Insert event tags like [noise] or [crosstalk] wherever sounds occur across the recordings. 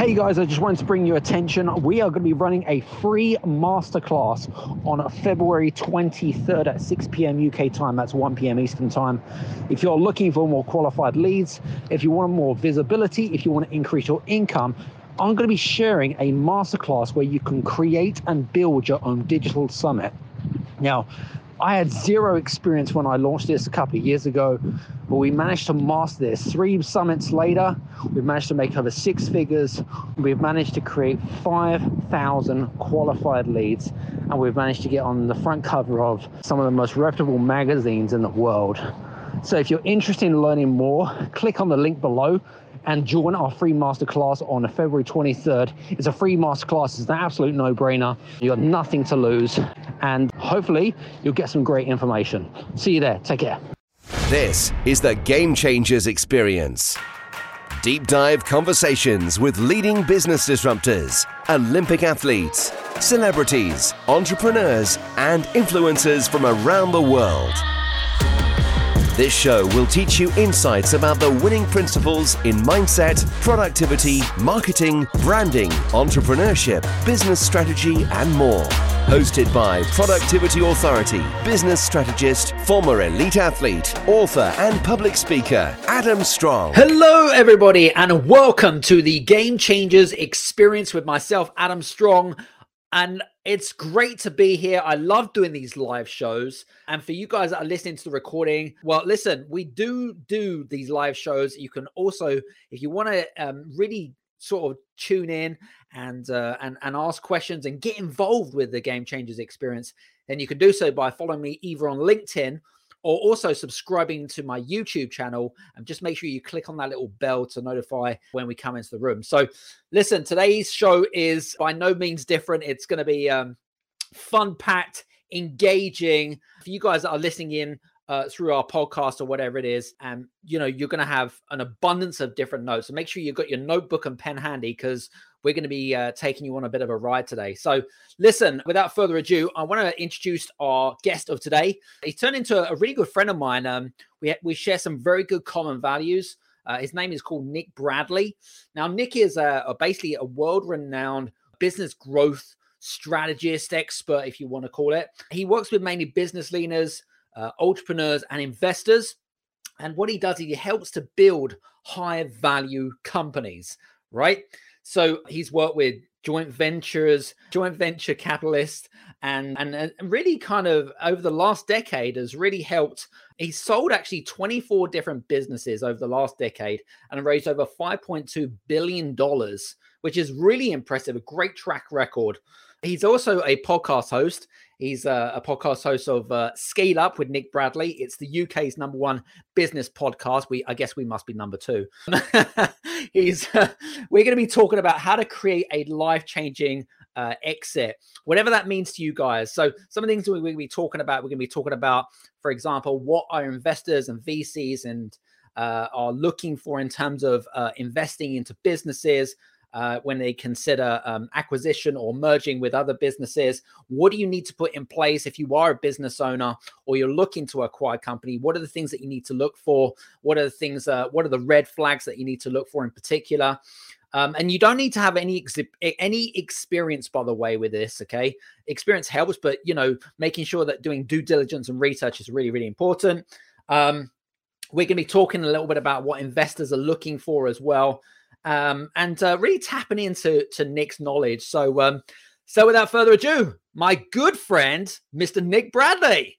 Hey guys, I just wanted to bring you attention. We are going to be running a free masterclass on February 23rd at 6 p.m. UK time. That's 1 p.m. Eastern time. If you're looking for more qualified leads, if you want more visibility, if you want to increase your income, I'm going to be sharing a masterclass where you can create and build your own digital summit. Now, I had zero experience when I launched this a couple of years ago, but we managed to master this. Three summits later, we've managed to make over six figures. We've managed to create 5,000 qualified leads, and we've managed to get on the front cover of some of the most reputable magazines in the world. So if you're interested in learning more, click on the link below and join our free masterclass on February 23rd. It's a free masterclass, it's an absolute no brainer. You got nothing to lose, and hopefully, you'll get some great information. See you there. Take care. This is the Game Changers Experience. Deep dive conversations with leading business disruptors, Olympic athletes, celebrities, entrepreneurs, and influencers from around the world. This show will teach you insights about the winning principles in mindset, productivity, marketing, branding, entrepreneurship, business strategy, and more. Hosted by Productivity Authority, business strategist, former elite athlete, author, and public speaker, Adam Strong. Hello, everybody, and welcome to the Game Changers experience with myself, Adam Strong. And it's great to be here. I love doing these live shows. And for you guys that are listening to the recording, well, listen, we do do these live shows. You can also, if you want to um, really sort of tune in and uh, and and ask questions and get involved with the Game Changers experience, then you can do so by following me either on LinkedIn or also subscribing to my YouTube channel. And just make sure you click on that little bell to notify when we come into the room. So, listen, today's show is by no means different. It's going to be um, fun packed, engaging. For you guys that are listening in, uh, through our podcast or whatever it is, and you know you're going to have an abundance of different notes. So make sure you've got your notebook and pen handy because we're going to be uh, taking you on a bit of a ride today. So, listen, without further ado, I want to introduce our guest of today. He turned into a really good friend of mine. Um, we we share some very good common values. Uh, his name is called Nick Bradley. Now, Nick is a, a basically a world-renowned business growth strategist, expert, if you want to call it. He works with mainly business leaders, uh, entrepreneurs, and investors. And what he does is he helps to build higher value companies, right? So he's worked with joint ventures, joint venture capitalists, and, and really kind of over the last decade has really helped. He sold actually 24 different businesses over the last decade and raised over 5.2 billion dollars, which is really impressive. A great track record. He's also a podcast host. He's a, a podcast host of uh, Scale Up with Nick Bradley. It's the UK's number one business podcast. We, I guess, we must be number two. [laughs] He's. Uh, [laughs] we're going to be talking about how to create a life changing uh, exit, whatever that means to you guys. So, some of the things we're going to be talking about, we're going to be talking about, for example, what our investors and VCs and uh, are looking for in terms of uh, investing into businesses, uh, when they consider um, acquisition or merging with other businesses? What do you need to put in place if you are a business owner or you're looking to acquire a company? What are the things that you need to look for? What are the things? Uh, what are the red flags that you need to look for in particular? Um, and you don't need to have any any experience, by the way, with this. Okay, experience helps, but you know, making sure that doing due diligence and research is really, really important. Um, we're going to be talking a little bit about what investors are looking for as well um, and uh, really tapping into to Nick's knowledge. So, um, so without further ado, my good friend, Mr. Nick Bradley.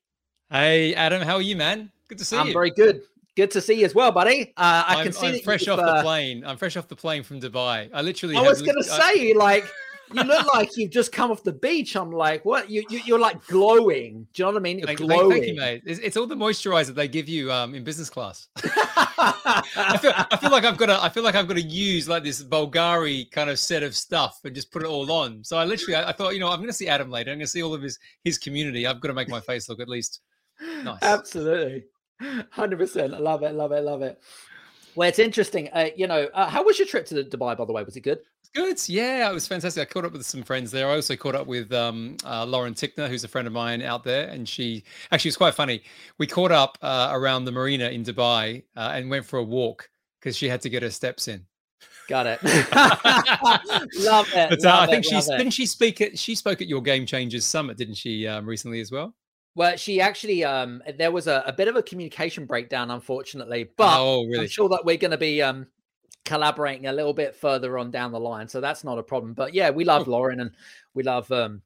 Hey, Adam, how are you, man? Good to see I'm you. I'm very good. Good to see you as well, buddy. Uh, I I'm, can see I'm fresh off uh, the plane. I'm fresh off the plane from Dubai. I literally. I was going to say, like, you look like you've just come off the beach. I'm like, what? You, you are like glowing. Do you know what I mean? You're thank, glowing. Thank, you, mate. It's, it's, all the moisturizer they give you um, in business class. [laughs] I, feel, I feel like I've got to. I feel like I've got to use like this Bulgari kind of set of stuff and just put it all on. So I literally, I, I thought, you know, I'm going to see Adam later. I'm going to see all of his his community. I've got to make my face look at least [gasps] nice. Absolutely, hundred percent. I love it. Love it. Love it. Well, it's interesting. Uh, you know, uh, how was your trip to Dubai? By the way, was it good? Good. Yeah, it was fantastic. I caught up with some friends there. I also caught up with um, uh, Lauren Tickner, who's a friend of mine out there, and she actually was quite funny. We caught up uh, around the marina in Dubai uh, and went for a walk because she had to get her steps in. Got it. [laughs] love it. But, love uh, I it, think she's love didn't she speak at she spoke at your Game Changers Summit, didn't she, um, recently as well? Well, she actually um there was a, a bit of a communication breakdown, unfortunately, but oh, I'm sure that we're going to be um collaborating a little bit further on down the line, so that's not a problem. But yeah, we love [laughs] Lauren and we love um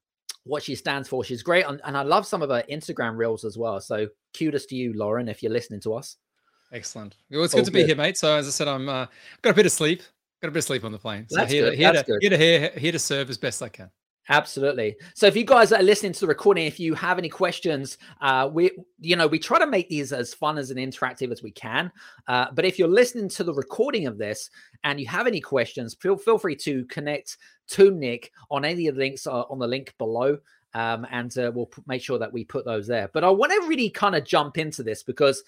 what she stands for. She's great, and, and I love some of her Instagram reels as well. So kudos to you, Lauren, if you're listening to us. Excellent. Well, it's All good to be here, mate. So as I said, I'm uh, got a bit of sleep. Got a bit of sleep on the plane. So That's here, good, here, that's good. here to here, here to serve as best I can. Absolutely. So if you guys are listening to the recording, if you have any questions, uh, we, you know, we try to make these as fun as and interactive as we can. Uh, but if you're listening to the recording of this and you have any questions, feel feel free to connect to Nick on any of the links uh, on the link below. Um, and uh, we'll p- make sure that we put those there. But I want to really kind of jump into this because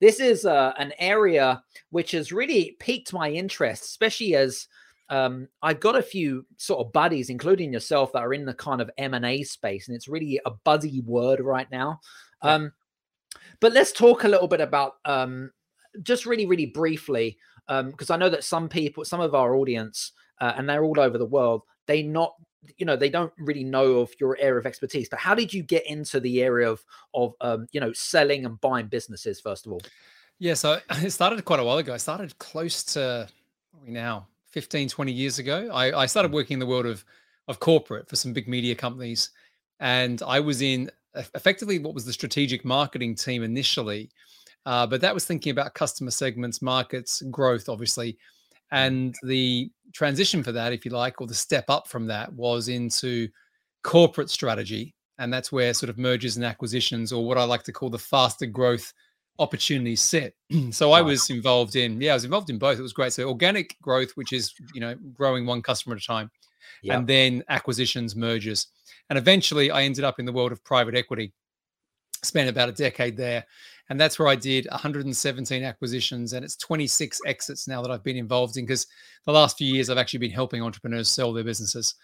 this is uh, an area which has really piqued my interest, especially as um, I've got a few sort of buddies, including yourself, that are in the kind of M and A space, and it's really a buzzy word right now. Yeah. Um, but let's talk a little bit about um, just really, really briefly, because I know that some people, some of our audience, uh, and they're all over the world, they not, you know, they don't really know of your area of expertise. But how did you get into the area of of um, you know selling and buying businesses first of all? Yeah, so [laughs] it started quite a while ago. I started close to we now 15, 20 years ago. I, I started working in the world of of corporate for some big media companies, and I was in effectively what was the strategic marketing team initially, uh, but that was thinking about customer segments, markets, growth, obviously, and the transition for that, if you like, or the step up from that was into corporate strategy, and that's where sort of mergers and acquisitions, or what I like to call the faster growth opportunities set. [clears throat] so I was involved in, yeah, I was involved in both. It was great. So organic growth, which is you know growing one customer at a time, Yeah. and then acquisitions, mergers, and eventually I ended up in the world of private equity. Spent about a decade there, and that's where I did 117 acquisitions, and it's 26 exits now that I've been involved in. Because the last few years I've actually been helping entrepreneurs sell their businesses.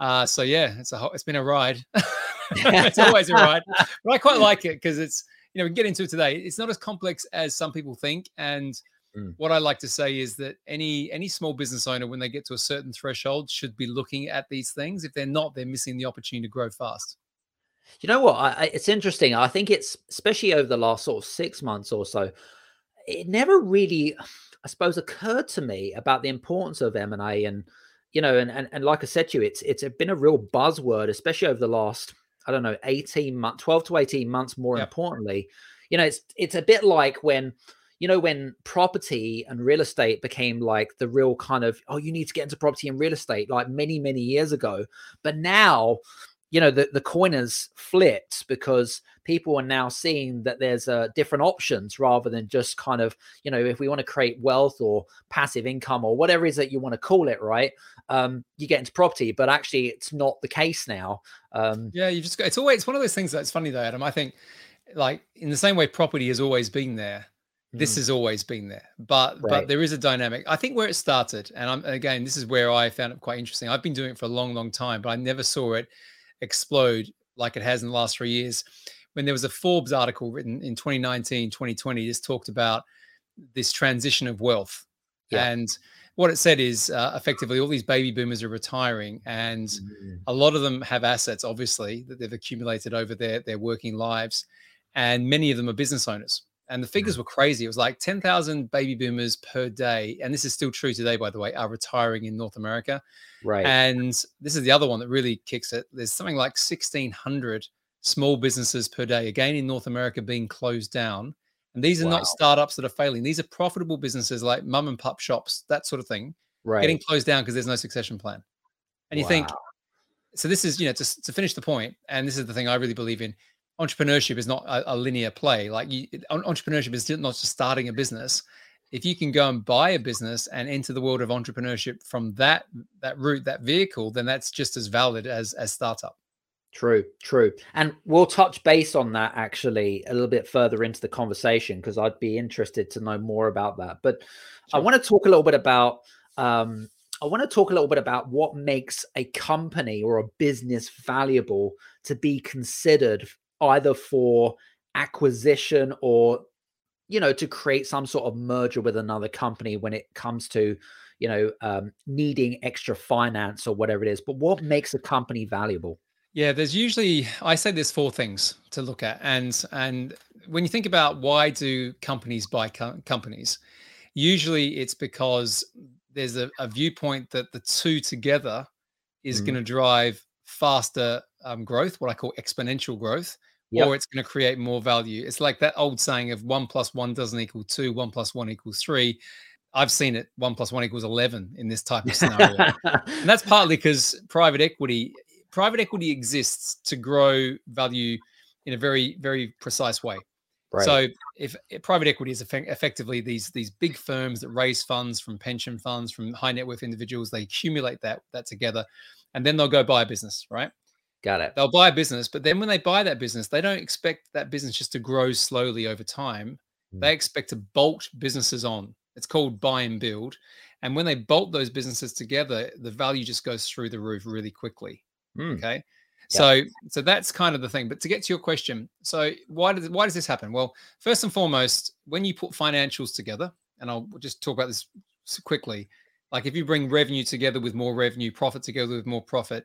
Uh, so yeah, it's a it's been a ride. [laughs] it's [laughs] always a ride, but I quite like it because it's you know we get into it today. It's not as complex as some people think, and Mm. what I like to say is that any any small business owner, when they get to a certain threshold, should be looking at these things. If they're not, they're missing the opportunity to grow fast. You know what? I, I, it's interesting. I think it's especially over the last sort of six months or so. It never really, I suppose, occurred to me about the importance of M and A, and you know, and, and and like I said to you, it's it's been a real buzzword, especially over the last I don't know eighteen months, twelve to eighteen months. More Yeah. importantly, you know, it's it's a bit like when you know when property and real estate became like the real kind of oh you need to get into property and real estate like many many years ago but now you know the, the coin has flipped because people are now seeing that there's uh, different options rather than just kind of you know if we want to create wealth or passive income or whatever it is that you want to call it right um you get into property but actually it's not the case now um Yeah, you just got, it's always it's one of those things that's funny though, Adam. I think like in the same way property has always been there. This mm, has always been there, but Right. but there is a dynamic. I think where it started, and I'm again, this is where I found it quite interesting. I've been doing it for a long, long time, but I never saw it explode like it has in the last three years. When there was a Forbes article written in 2019, 2020, just talked about this transition of wealth, Yeah. and what it said is uh, effectively all these baby boomers are retiring, and mm, a lot of them have assets, obviously, that they've accumulated over their their working lives, and many of them are business owners. And the figures mm-hmm. were crazy. It was like 10,000 baby boomers per day. And this is still true today, by the way, are retiring in North America. right And this is the other one that really kicks it. There's something like 1,600 small businesses per day, again in North America, being closed down. And these are Wow. not startups that are failing. These are profitable businesses like mum and pup shops, that sort of thing, right getting closed down because there's no succession plan. And you think, so this is you know to, to finish the point and this is the thing i really believe in entrepreneurship is not a, a linear play like you, entrepreneurship is not just starting a business if you can go and buy a business and enter the world of entrepreneurship from that that route that vehicle then that's just as valid as as startup True, true. And we'll touch base on that actually a little bit further into the conversation because I'd be interested to know more about that. But I want to talk a little bit about um I want to talk a little bit about what makes a company or a business valuable to be considered either for acquisition or you know to create some sort of merger with another company when it comes to you know um, needing extra finance or whatever it is. But what makes a company valuable? Yeah there's usually i say there's four things to look at. And and when you think about why do companies buy co- companies usually it's because there's a, a, viewpoint that the two together is mm. going to drive faster um, growth what i call exponential growth yep. or it's going to create more value. It's like that old saying of one plus one doesn't equal two, one plus one equals three. I've seen it one plus one equals 11 in this type of scenario. and that's [laughs] partly because private equity, private equity exists to grow value in a very, very precise way. Right. So if, if, private equity is effect- effectively these these big firms that raise funds from pension funds, from high net worth individuals, they accumulate that that together, and then they'll go buy a business, right? Got it. They'll buy a business, but then when they buy that business, they don't expect that business just to grow slowly over time. Mm. They expect to bolt businesses on. It's called buy and build. And when they bolt those businesses together, the value just goes through the roof really quickly. Mm. Okay. So so that's kind of the thing. But to get to your question, so why does why does this happen? Well, first and foremost, when you put financials together, and I'll just talk about this quickly. Like if you bring revenue together with more revenue, profit together with more profit,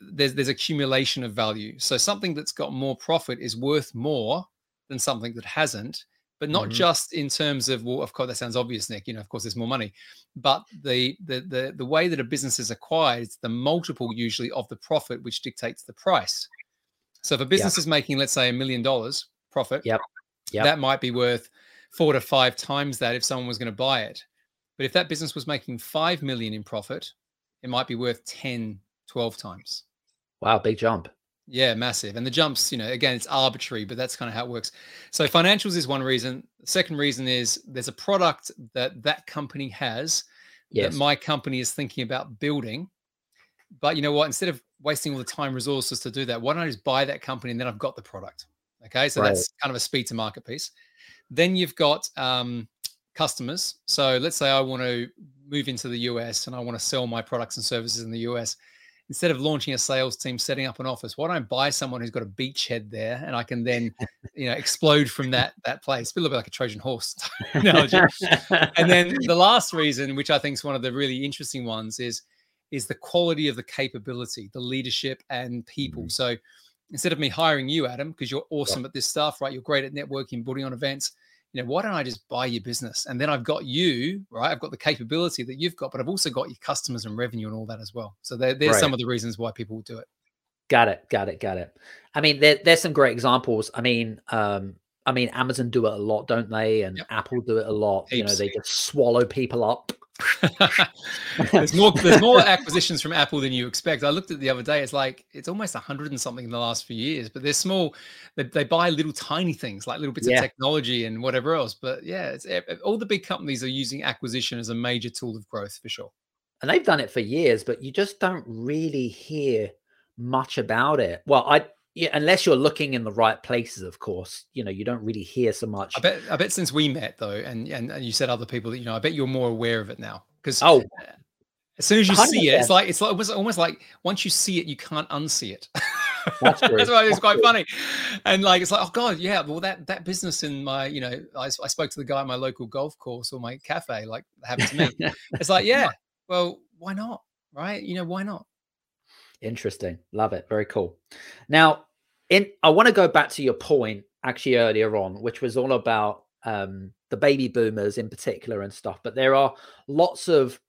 there's there's accumulation of value. So something that's got more profit is worth more than something that hasn't, but not mm-hmm. just in terms of well, of course that sounds obvious, Nick. You know, of course there's more money, but the the the the way that a business is acquired, it's the multiple usually of the profit which dictates the price. So if a business yep. is making, let's say, a million dollars profit, yep. Yep. that might be worth four to five times that if someone was going to buy it. But if that business was making 5 million in profit, it might be worth 10, 12 times. Wow, big jump. Yeah, massive. And the jumps, you know, again, it's arbitrary, but that's kind of how it works. So financials is one reason. The second reason is there's a product that that company has yes. that my company is thinking about building. But you know what? Instead of wasting all the time resources to do that, why don't I just buy that company and then I've got the product? Okay, so right. that's kind of a speed to market piece. Then you've got um, customers. So let's say I want to move into the US and I want to sell my products and services in the US instead of launching a sales team, setting up an office, why don't I buy someone who's got a beachhead there and I can then, [laughs] you know, explode from that that place? A little bit like a Trojan horse [laughs] analogy. and then [laughs] the last reason, which I think is one of the really interesting ones, is is the quality of the capability, the leadership and people. Mm-hmm. So instead of me hiring you, Adam, because you're awesome yeah. at this stuff, right? You're great at networking, putting on events you know, why don't I just buy your business? And then I've got you, right? I've got the capability that you've got, but I've also got your customers and revenue and all that as well. So there, there's right. some of the reasons why people will do it. Got it. Got it. Got it. I mean, there, there's some great examples. I mean, um, I mean, Amazon do it a lot, don't they? And yep. Apple do it a lot. Heaps. You know, they just swallow people up. There's more there's more acquisitions from Apple than you expect. I looked at the other day. It's like it's almost a hundred and something in the last few years. But they're small. They, they buy little tiny things like little bits yeah. of technology and whatever else. But yeah, it's eh, eh, all the big companies are using acquisition as a major tool of growth for sure. And they've done it for years, but you just don't really hear much about it. Well, I yeah, unless you're looking in the right places, of course, you know, you don't really hear so much. I bet, I bet since we met though, and and, and you said other people that you know, I bet you're more aware of it now because oh, uh, as soon as you 100%. see it, it's like it's like almost, almost like once you see it, you can't unsee it. That's, [laughs] That's why it's quite true. funny, and like it's like oh god, yeah, well that that business in my you know, I, I spoke to the guy at my local golf course or my cafe, like happened to me. [laughs] it's like yeah, well, why not, right? You know, why not? Interesting. Love it. Very cool. Now, in I want to go back to your point actually earlier on, which was all about um, the baby boomers in particular and stuff. But there are lots of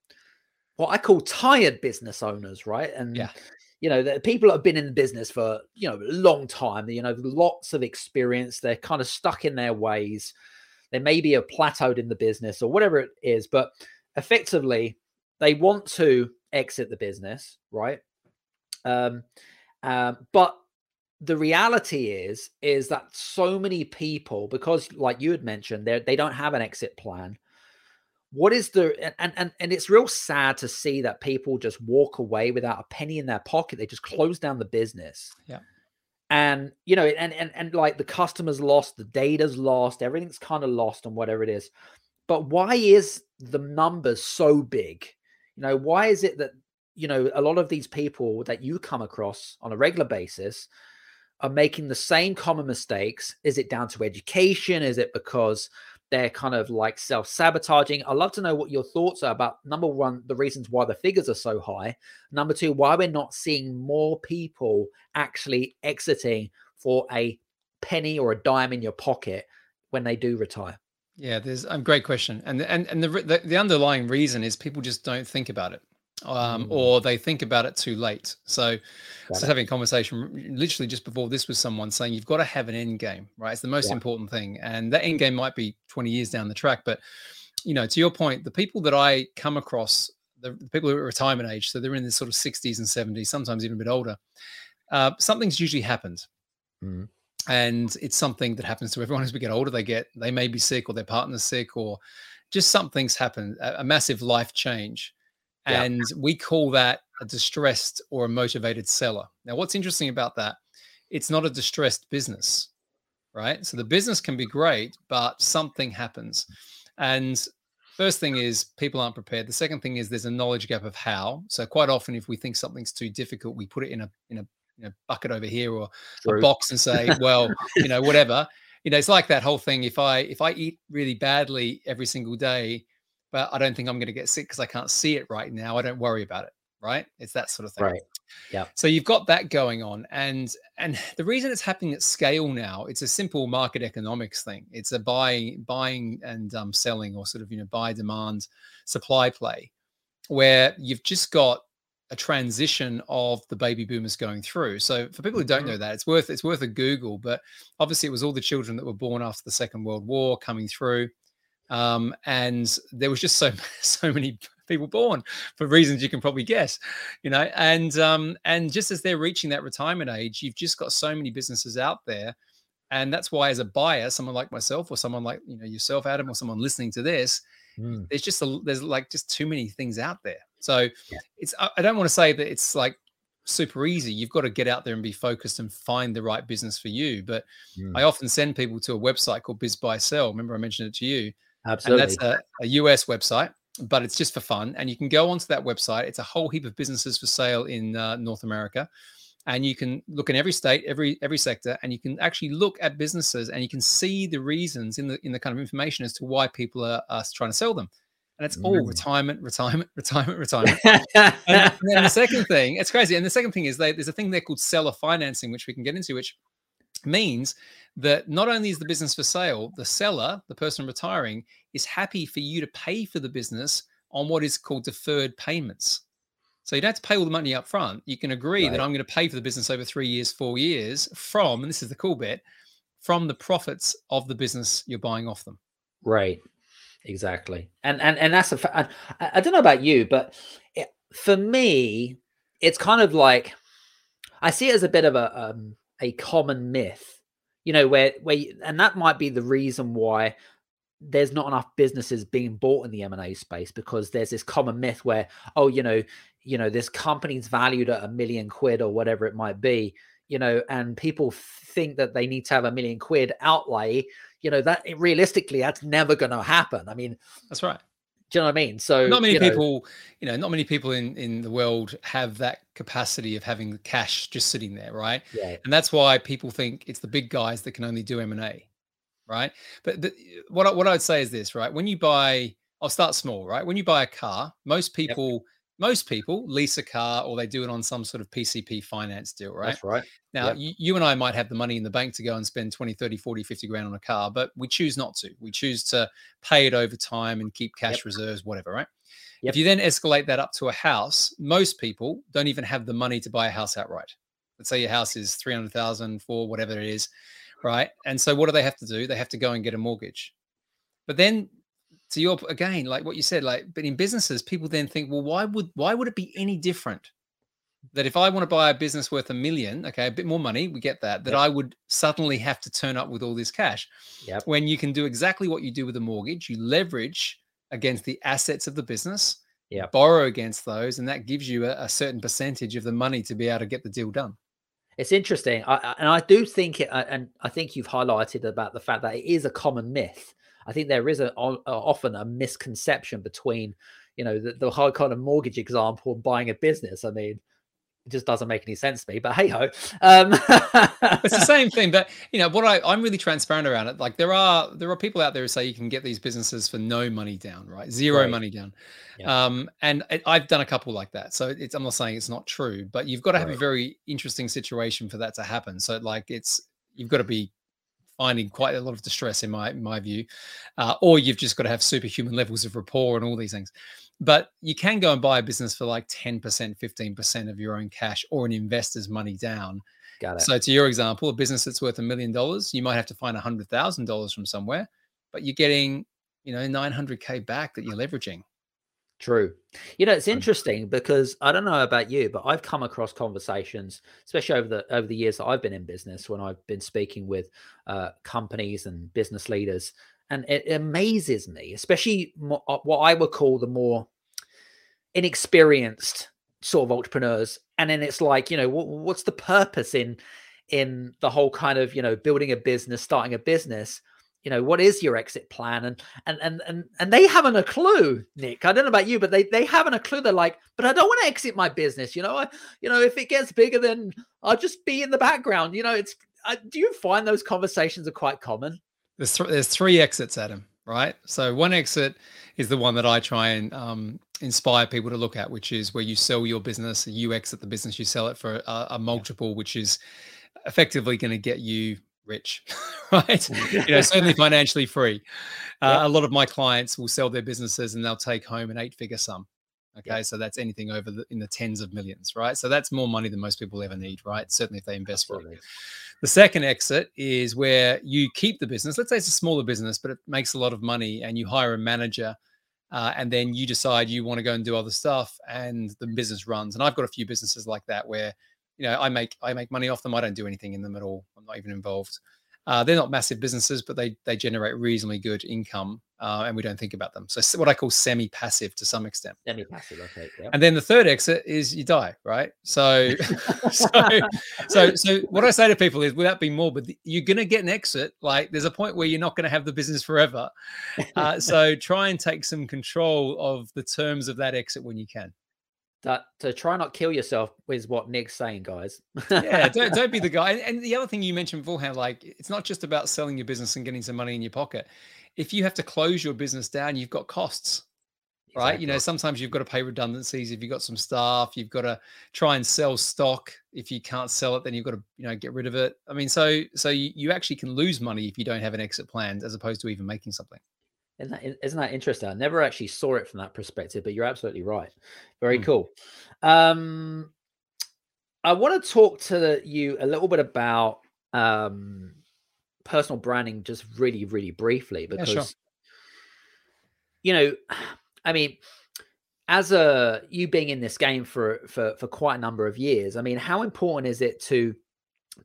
what I call tired business owners, right? And yeah. you know, the people that have been in business for you know a long time. You know, lots of experience. They're kind of stuck in their ways. They maybe are plateaued in the business or whatever it is, but effectively they want to exit the business, right? Um, um, but the reality is is that so many people because like you had mentioned they they don't have an exit plan. What is the and and and it's real sad to see that people just walk away without a penny in their pocket. They just close down the business. Yeah. And you know and and and like the customers lost the data's lost everything's kind of lost and whatever it is. But why is the numbers so big? You know why is it that you know a lot of these people that you come across on a regular basis are making the same common mistakes is it down to education is it because they're kind of like self sabotaging. I'd love to know what your thoughts are about number one, the reasons why the figures are so high. Number two, why we're not seeing more people actually exiting for a penny or a dime in your pocket when they do retire. Yeah, there's a um, great question, and and and the, the, the underlying reason is people just don't think about it, um, mm. or they think about it too late. So, I was having a conversation literally just before this with someone saying you've got to have an end game, right? It's the most yeah. important thing, and that end game might be 20 years down the track, but you know, to your point, the people that I come across, the, the people who are retirement age, so they're in the sort of 60s and 70s, sometimes even a bit older. Uh, something's usually happened. Mm and it's something that happens to everyone [laughs] as we get older they get they may be sick or their partner's sick or just something's happened a, a massive life change yeah. and we call that a distressed or a motivated seller now what's interesting about that it's not a distressed business right so the business can be great but something happens and first thing is people aren't prepared the second thing is there's a knowledge gap of how so quite often if we think something's too difficult we put it in a in a you know bucket over here or True. a box and say, well, you know, whatever. [laughs] You know, it's like that whole thing. If I if I eat really badly every single day, but I don't think I'm going to get sick because I can't see it right now, I don't worry about it. Right? It's that sort of thing. Right. Yeah. So you've got that going on, and and [sighs] the reason it's happening at scale now, it's a simple market economics thing. It's a buying buying and um, selling, or sort of you know buy demand supply play, where you've just got a transition of the baby boomers going through. So for people who don't know mm-hmm. that, it's worth it's worth a Google. But obviously, it was all the children that were born after the Second World War coming through, um, and there was just so [laughs] so many people born for reasons you can probably guess, you know. And um, and just as they're reaching that retirement age, you've just got so many businesses out there. And that's why, as a buyer, someone like myself, or someone like you know yourself, Adam, or someone listening to this, mm. there's just a, there's like just too many things out there so yeah. it's I don't want to say that it's like super easy. You've got to get out there and be focused and find the right business for you. But mm. I often send people to a website called Biz Buy Sell. Remember I mentioned it to you. Absolutely. And that's a, a US website, but it's just for fun. And you can go onto that website. It's a whole heap of businesses for sale in uh, North America. And you can look in every state, every every sector, and you can actually look at businesses and you can see the reasons in the in the kind of information as to why people are, are trying to sell them and it's all retirement, retirement, [laughs] retirement, retirement. [laughs] and, and, the second thing, it's crazy. And the second thing is they, there's a thing there called seller financing, which we can get into, which means that not only is the business for sale, the seller, the person retiring, is happy for you to pay for the business on what is called deferred payments. So you don't have to pay all the money up front. You can agree right. that I'm going to pay for the business over three years, four years from, and this is the cool bit, from the profits of the business you're buying off them. Right exactly and and and that's a I, I don't know about you but it, for me it's kind of like i see it as a bit of a um, a common myth you know where where and that might be the reason why there's not enough businesses being bought in the m&a space because there's this common myth where oh you know you know this company's valued at a million quid or whatever it might be you know and people think that they need to have a million quid outlay you know that realistically that's never going to happen. I mean that's right do you know what i mean? So not many you people know, you know not many people in in the world have that capacity of having cash just sitting there right? Yeah. and that's why people think it's the big guys that can only do m&a right? But the, what, I, what i would say is this right? When you buy i'll start small right? When you buy a car most people yep most people lease a car or they do it on some sort of PCP finance deal, right? That's right. Now, yep. you, you, and I might have the money in the bank to go and spend 20, 30, 40, 50 grand on a car, but we choose not to. We choose to pay it over time and keep cash yep. reserves, whatever, right? Yep. If you then escalate that up to a house, most people don't even have the money to buy a house outright. Let's say your house is 300,000 for whatever it is, right? And so what do they have to do? They have to go and get a mortgage. But then to your again, like what you said, like, but in businesses, people then think, well, why would why would it be any different? That if I want to buy a business worth a million, okay, a bit more money, we get that, that yep. I would suddenly have to turn up with all this cash. Yep. When you can do exactly what you do with a mortgage, you leverage against the assets of the business, yeah borrow against those, and that gives you a, a, certain percentage of the money to be able to get the deal done. It's interesting, I, and I do think it, and I think you've highlighted about the fact that it is a common myth I think there is a, a, often a misconception between, you know, the, the high kind of mortgage example and buying a business. I mean, it just doesn't make any sense to me. But hey ho, um, [laughs] it's the same thing. But you know what? I I'm really transparent around it. Like there are there are people out there who say you can get these businesses for no money down, right? Zero right. money down. Yeah. Um, and I've done a couple like that. So it's I'm not saying it's not true, but you've got to have right. a very interesting situation for that to happen. So like it's you've got to be finding quite a lot of distress in my my view, uh, or you've just got to have superhuman levels of rapport and all these things but you can go and buy a business for like 10%, 15% of your own cash or an investor's money down. Got it. So, to your example, a business that's worth a million dollars, you might have to find a hundred thousand dollars from somewhere, but you're getting, you know, 900k back that you're leveraging. True. You know, it's interesting because I don't know about you, but I've come across conversations, especially over the over the years that I've been in business, when I've been speaking with uh, companies and business leaders, and it amazes me, especially uh, what I would call the more inexperienced sort of entrepreneurs and then it's like you know what, what's the purpose in in the whole kind of you know building a business starting a business you know what is your exit plan? And and and and, and they haven't a clue nick. I don't know about you but they they haven't a clue. They're like but i don't want to exit my business. You know i you know if it gets bigger then i'll just be in the background. You know it's I, do you find those conversations are quite common? There's, th- there's three exits adam right? So one exit is the one that i try and um, inspire people to look at, which is where you sell your business, you exit the business, you sell it for a, a multiple, which is effectively going to get you rich, [laughs] right? [laughs] you know, certainly financially free. Uh, yep. A lot of my clients will sell their businesses and they'll take home an eight-figure sum. Okay, yep. so that's anything over the, in the tens of millions, right? So that's more money than most people ever need, right? Certainly if they invest for it. The second exit is where you keep the business. Let's say it's a smaller business, but it makes a lot of money, and you hire a manager uh, and then you decide you want to go and do other stuff and the business runs and i've got a few businesses like that where you know i make i make money off them i don't do anything in them at all i'm not even involved uh, they're not massive businesses, but they they generate reasonably good income, uh, and we don't think about them. So what I call semi-passive to some extent. Semi-passive, okay. Yep. And then the third exit is you die, right? So, [laughs] so, so, so what I say to people is, without being morbid, you're going to get an exit. Like there's a point where you're not going to have the business forever. [laughs] Uh, so try and take some control of the terms of that exit when you can that to try not kill yourself is what Nick's saying, guys. yeah, [laughs] don't, don't be the guy. And the other thing you mentioned beforehand, like it's not just about selling your business and getting some money in your pocket. If you have to close your business down, you've got costs, exactly. right? You know, sometimes you've got to pay redundancies. If you've got some staff, you've got to try and sell stock. If you can't sell it, then you've got to, you know, get rid of it. I mean, so so you, you actually can lose money if you don't have an exit plan, as opposed to even making something. Isn't that, isn't that interesting? I never actually saw it from that perspective, but you're absolutely right. Very mm. cool. Um, I want to talk to you a little bit about um, personal branding, just really, really briefly, because yeah, sure. you know, [sighs] I mean, as a you being in this game for for for quite a number of years, I mean, how important is it to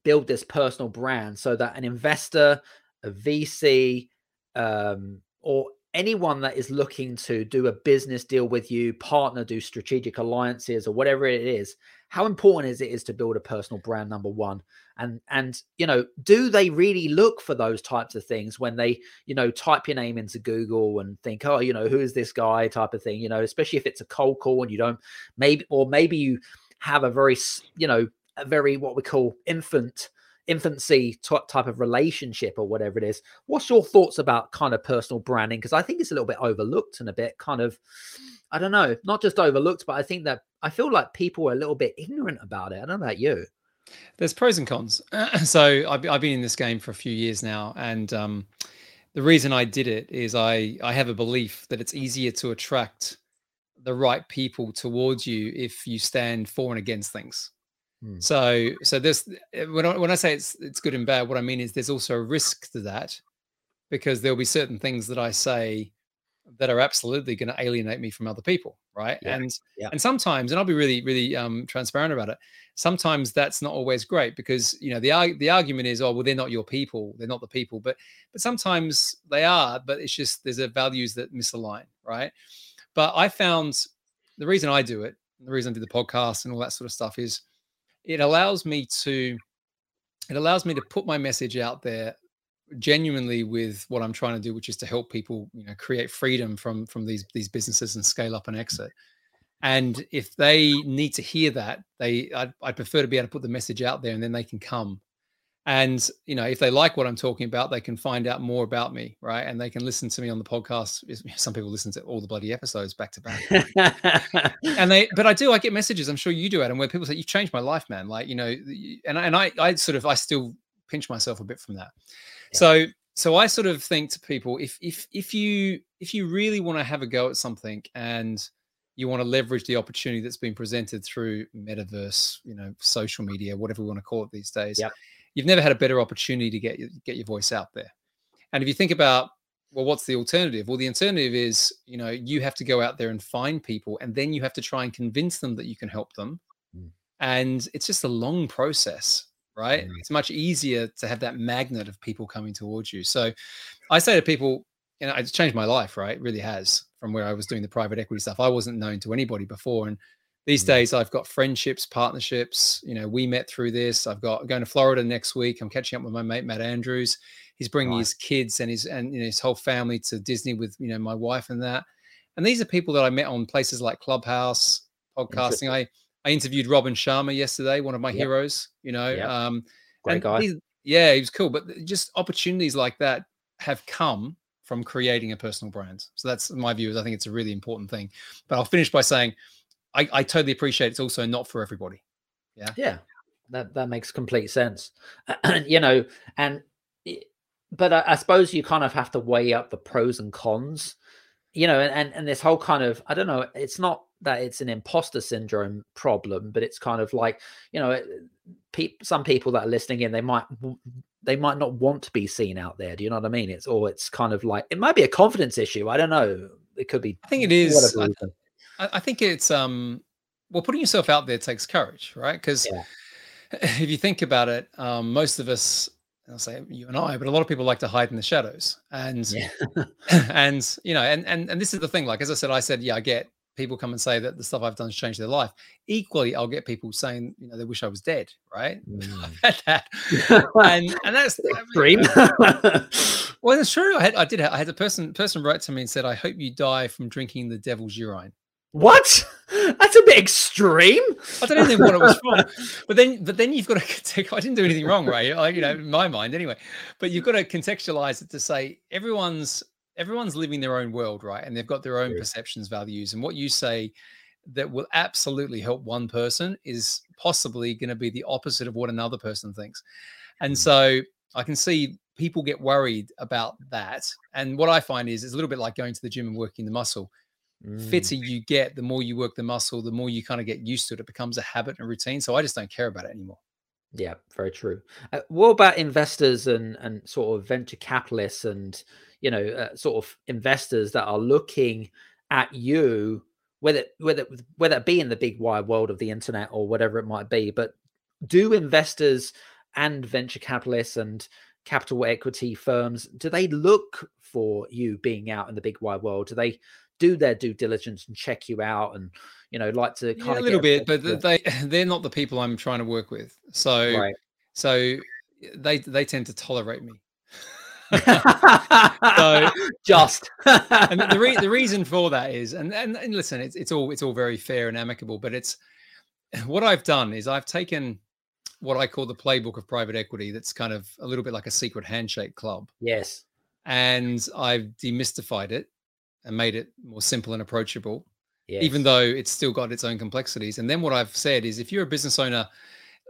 build this personal brand so that an investor, a VC, um, or anyone that is looking to do a business deal with you, partner, do strategic alliances or whatever it is, how important is it is to build a personal brand number one? And and you know, do they really look for those types of things when they, you know, type your name into Google and think, oh, you know, who is this guy type of thing, you know, especially if it's a cold call and you don't maybe or maybe you have a very, you know, a very what we call infant infancy type of relationship or whatever it is. What's your thoughts about kind of personal branding? Because I think it's a little bit overlooked and a bit kind of, I don't know, not just overlooked, but I think that I feel like people are a little bit ignorant about it. I don't know about you. There's pros and cons. [clears throat] so I've, I've been in this game for a few years now, and um, the reason I did it is I I have a belief that it's easier to attract the right people towards you if you stand for and against things. Hmm. So, so this eh, when I, when I say it's it's good and bad, what I mean is there's also a risk to that because there'll be certain things that I say that are absolutely going to alienate me from other people, right? Yeah. And yeah. and sometimes, and I'll be really really um, transparent about it. Sometimes that's not always great because you know the the argument is, oh well, they're not your people, they're not the people, but but sometimes they are, but it's just there's a values that misalign, right? But I found the reason I do it, the reason I do the podcast and all that sort of stuff is it allows me to it allows me to put my message out there genuinely with what I'm trying to do, which is to help people, you know, create freedom from from these these businesses and scale up and exit. And if they need to hear that, they I'd, I'd prefer to be able to put the message out there, and then they can come. And you know, if they like what I'm talking about, they can find out more about me, right? And they can listen to me on the podcast. [laughs] Some people listen to all the bloody episodes back to back. and they, but I do. I get messages. I'm sure you do, Adam, where people say, "You've changed my life, man." Like you know, and and I, I sort of, I still pinch myself a bit from that. Yeah. So, so I sort of think to people, if if if you if you really want to have a go at something and you want to leverage the opportunity that's been presented through metaverse, you know, social media, whatever we want to call it these days. Yep you've never had a better opportunity to get get your voice out there. And if you think about well, what's the alternative? Well, the alternative is, you know, you have to go out there and find people, and then you have to try and convince them that you can help them. Mm. And it's just a long process, right? Mm. It's much easier to have that magnet of people coming towards you. So I say to people, you know, it's changed my life, right? It really has from where I was doing the private equity stuff. I wasn't known to anybody before. And these mm. days I've got friendships, partnerships. You know, we met through this. I've got I'm going to Florida next week. I'm catching up with my mate Matt Andrews. He's bringing right. his kids and his and you know, his whole family to Disney with you know my wife and that. And these are people that I met on places like Clubhouse, podcasting. I I interviewed Robin Sharma yesterday, one of my yep. heroes. You know, yep. um, great guy. These, yeah, he was cool. But just opportunities like that have come from creating a personal brand. So that's my view. Is I think it's a really important thing. But I'll finish by saying I, I totally appreciate it's also not for everybody. Yeah. Yeah. That that makes complete sense. [clears throat] you know, and but I, I, suppose you kind of have to weigh up the pros and cons. You know, and and this whole kind of I don't know, it's not that it's an imposter syndrome problem, but it's kind of like, you know, pe- some people that are listening in, they might they might not want to be seen out there. Do you know what I mean? It's or it's kind of like it might be a confidence issue. I don't know. It could be. I think it is. I, I think it's um well putting yourself out there takes courage, right? Because yeah. [laughs] if you think about it, um, most of us I'll say you and I, but a lot of people like to hide in the shadows. And yeah. [laughs] [laughs] and you know, and and and this is the thing. Like as I said, I said, yeah, I get people come and say that the stuff I've done has changed their life. Equally, I'll get people saying, you know, they wish I was dead, right? Mm. I've had that. and and that's dream. well, it's true. I had I did I had a person person wrote to me and said, I hope you die from drinking the devil's urine. What? That's a bit extreme. I don't know what it was from, [laughs] but then, but then you've got to take. I didn't do anything wrong, right? Like, you know, in my mind, anyway. But you've got to contextualize it to say everyone's everyone's living their own world, right? And they've got their own perceptions, values, and what you say that will absolutely help one person is possibly going to be the opposite of what another person thinks. And mm. so I can see people get worried about that. And what I find is it's a little bit like going to the gym and working the muscle Mm. Fitter you get, the more you work the muscle, the more you kind of get used to it. It becomes a habit and routine. So I just don't care about it anymore. Yeah, very true. Uh, what about investors and and sort of venture capitalists and you know uh, sort of investors that are looking at you, whether whether whether it be in the big wide world of the internet or whatever it might be, but do investors and venture capitalists and capital equity firms do they look for you being out in the big wide world? Do they do their due diligence and check you out and you know like to kind yeah, of a little bit but they [laughs] they're not the people i'm trying to work with. So right. so they they tend to tolerate me. [laughs] So [laughs] just. and the, re- the reason for that is and, and and listen it's it's all it's all very fair and amicable but it's [sighs] what i've done is i've taken what i call the playbook of private equity that's kind of a little bit like a secret handshake club yes. and i've demystified it and made it more simple and approachable, yes. even though it's still got its own complexities. And then what I've said is if you're a business owner,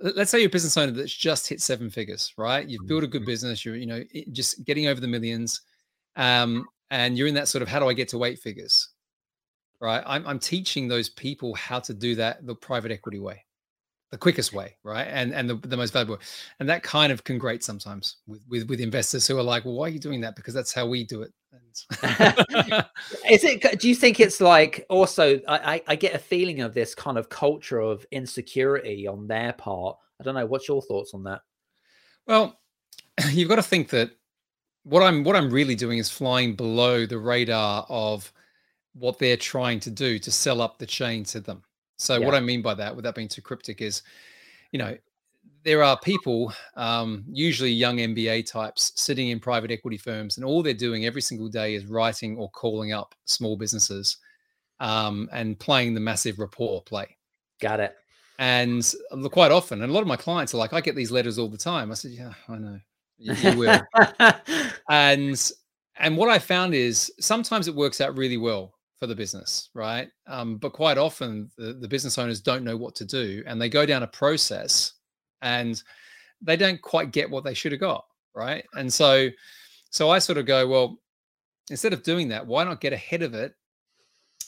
let's say you're a business owner that's just hit seven figures, right? You've built a good mm-hmm. business, you're, you know, just getting over the millions. Um, and you're in that sort of how do I get to eight figures? Right. I'm, I'm teaching those people how to do that the private equity way the quickest way, right? And and the, the most valuable. And that kind of can grate sometimes with, with with investors who are like, well, why are you doing that? Because that's how we do it. [laughs] Is it? Do you think it's like also? I I get a feeling of this kind of culture of insecurity on their part. I don't know. What's your thoughts on that? Well, [clears throat] you've got to think that what I'm what I'm really doing is flying below the radar of what they're trying to do to sell up the chain to them. So yeah. what I mean by that, without being too cryptic, is, you know, there are people, um, usually young MBA types, sitting in private equity firms, and all they're doing every single day is writing or calling up small businesses um, and playing the massive rapport play. Got it. And quite often, and a lot of my clients are like, I get these letters all the time. I said, Yeah, I know. You, you will. [laughs] and and what I found is sometimes it works out really well for the business, right? Um, but quite often the, the business owners don't know what to do and they go down a process and they don't quite get what they should have got, right? And so so I sort of go, well, instead of doing that, why not get ahead of it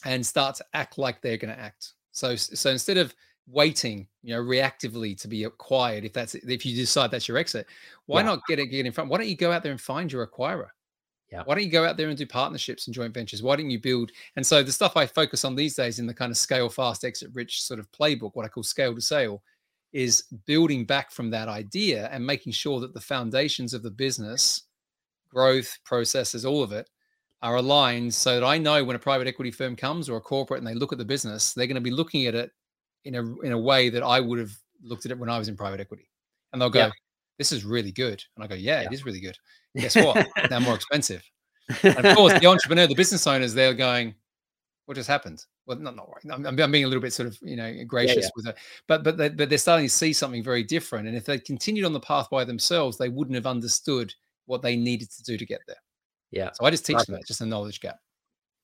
and start to act like they're going to act? So so instead of waiting, you know, reactively to be acquired, if that's if you decide that's your exit, why yeah. not get it get in front? Why don't you go out there and find your acquirer? Yeah. Why don't you go out there and do partnerships and joint ventures? Why don't you build? And so the stuff I focus on these days in the kind of scale fast, exit rich sort of playbook, what I call scale to sale, is building back from that idea and making sure that the foundations of the business, growth, processes, all of it are aligned so that I know when a private equity firm comes or a corporate and they look at the business, they're going to be looking at it in a in a way that I would have looked at it when I was in private equity. And they'll go, yeah. This is really good. And I go, Yeah, yeah. it is really good. [laughs] Guess what? They're more expensive. And of course, the [laughs] entrepreneur, the business owners, they're going, what just happened? Well, not not I'm, I'm being a little bit sort of you know gracious yeah, yeah. with it, but but they, but they're starting to see something very different. And if they continued on the path by themselves, they wouldn't have understood what they needed to do to get there. Yeah. So I just teach them that, just a knowledge gap.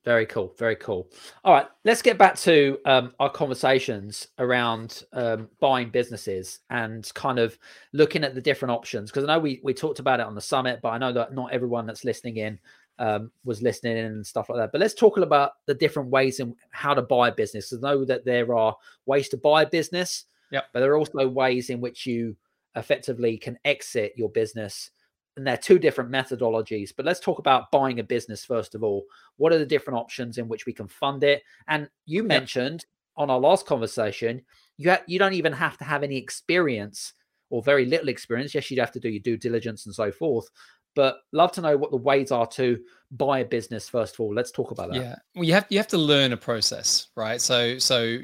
Very cool. Very cool. All right, let's get back to um, our conversations around um, buying businesses and kind of looking at the different options. Because I know we we talked about it on the summit, but I know that not everyone that's listening in um, was listening in and stuff like that. But let's talk about the different ways in how to buy a business. I know that there are ways to buy a business, yep. but there are also ways in which you effectively can exit your business and they're two different methodologies. But let's talk about buying a business first of all. What are the different options in which we can fund it? And you mentioned on our last conversation, you ha- you don't even have to have any experience or very little experience. Yes, you'd have to do your due diligence and so forth. But love to know what the ways are to buy a business first of all. Let's talk about that. Yeah, well, you have you have to learn a process, right? So so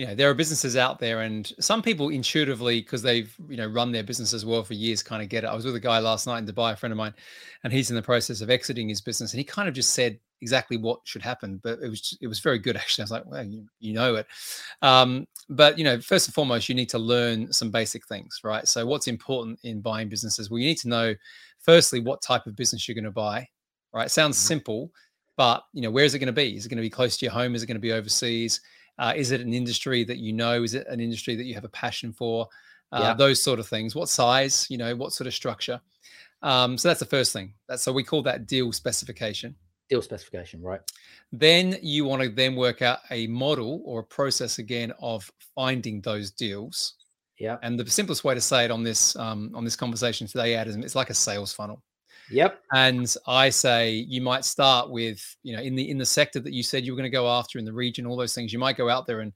you know there are businesses out there and some people intuitively because they've you know run their businesses well for years kind of get it. I was with a guy last night in dubai a friend of mine and he's in the process of exiting his business and he kind of just said exactly what should happen but it was it was very good [laughs] actually. I was like well you, you know it. Um, but you know first and foremost you need to learn some basic things right? So what's important in buying businesses? Well you need to know firstly what type of business you're going to buy right? It sounds mm-hmm. simple but you know where is it going to be? Is it going to be close to your home? Is it going to be overseas uh, is it an industry that you know? Is it an industry that you have a passion for? Uh, yeah. Those sort of things. What size? You know, what sort of structure? Um, so that's the first thing. That's so we call that deal specification. Deal specification, right? Then you want to then work out a model or a process again of finding those deals. Yeah. And the simplest way to say it on this um, on this conversation today, Adam, it's like a sales funnel. Yep. And I say you might start with, you know, in the in the sector that you said you were going to go after in the region, all those things. You might go out there and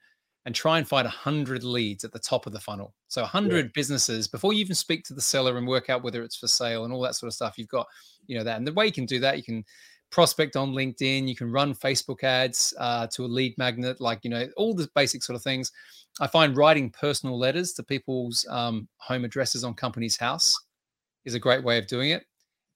and try and find a hundred leads at the top of the funnel. So a hundred yeah. businesses before you even speak to the seller and work out whether it's for sale and all that sort of stuff. You've got, you know, that. And the way you can do that, you can prospect on LinkedIn, you can run Facebook ads uh, to a lead magnet, like you know, all the basic sort of things. I find writing personal letters to people's um, home addresses on Companies House is a great way of doing it.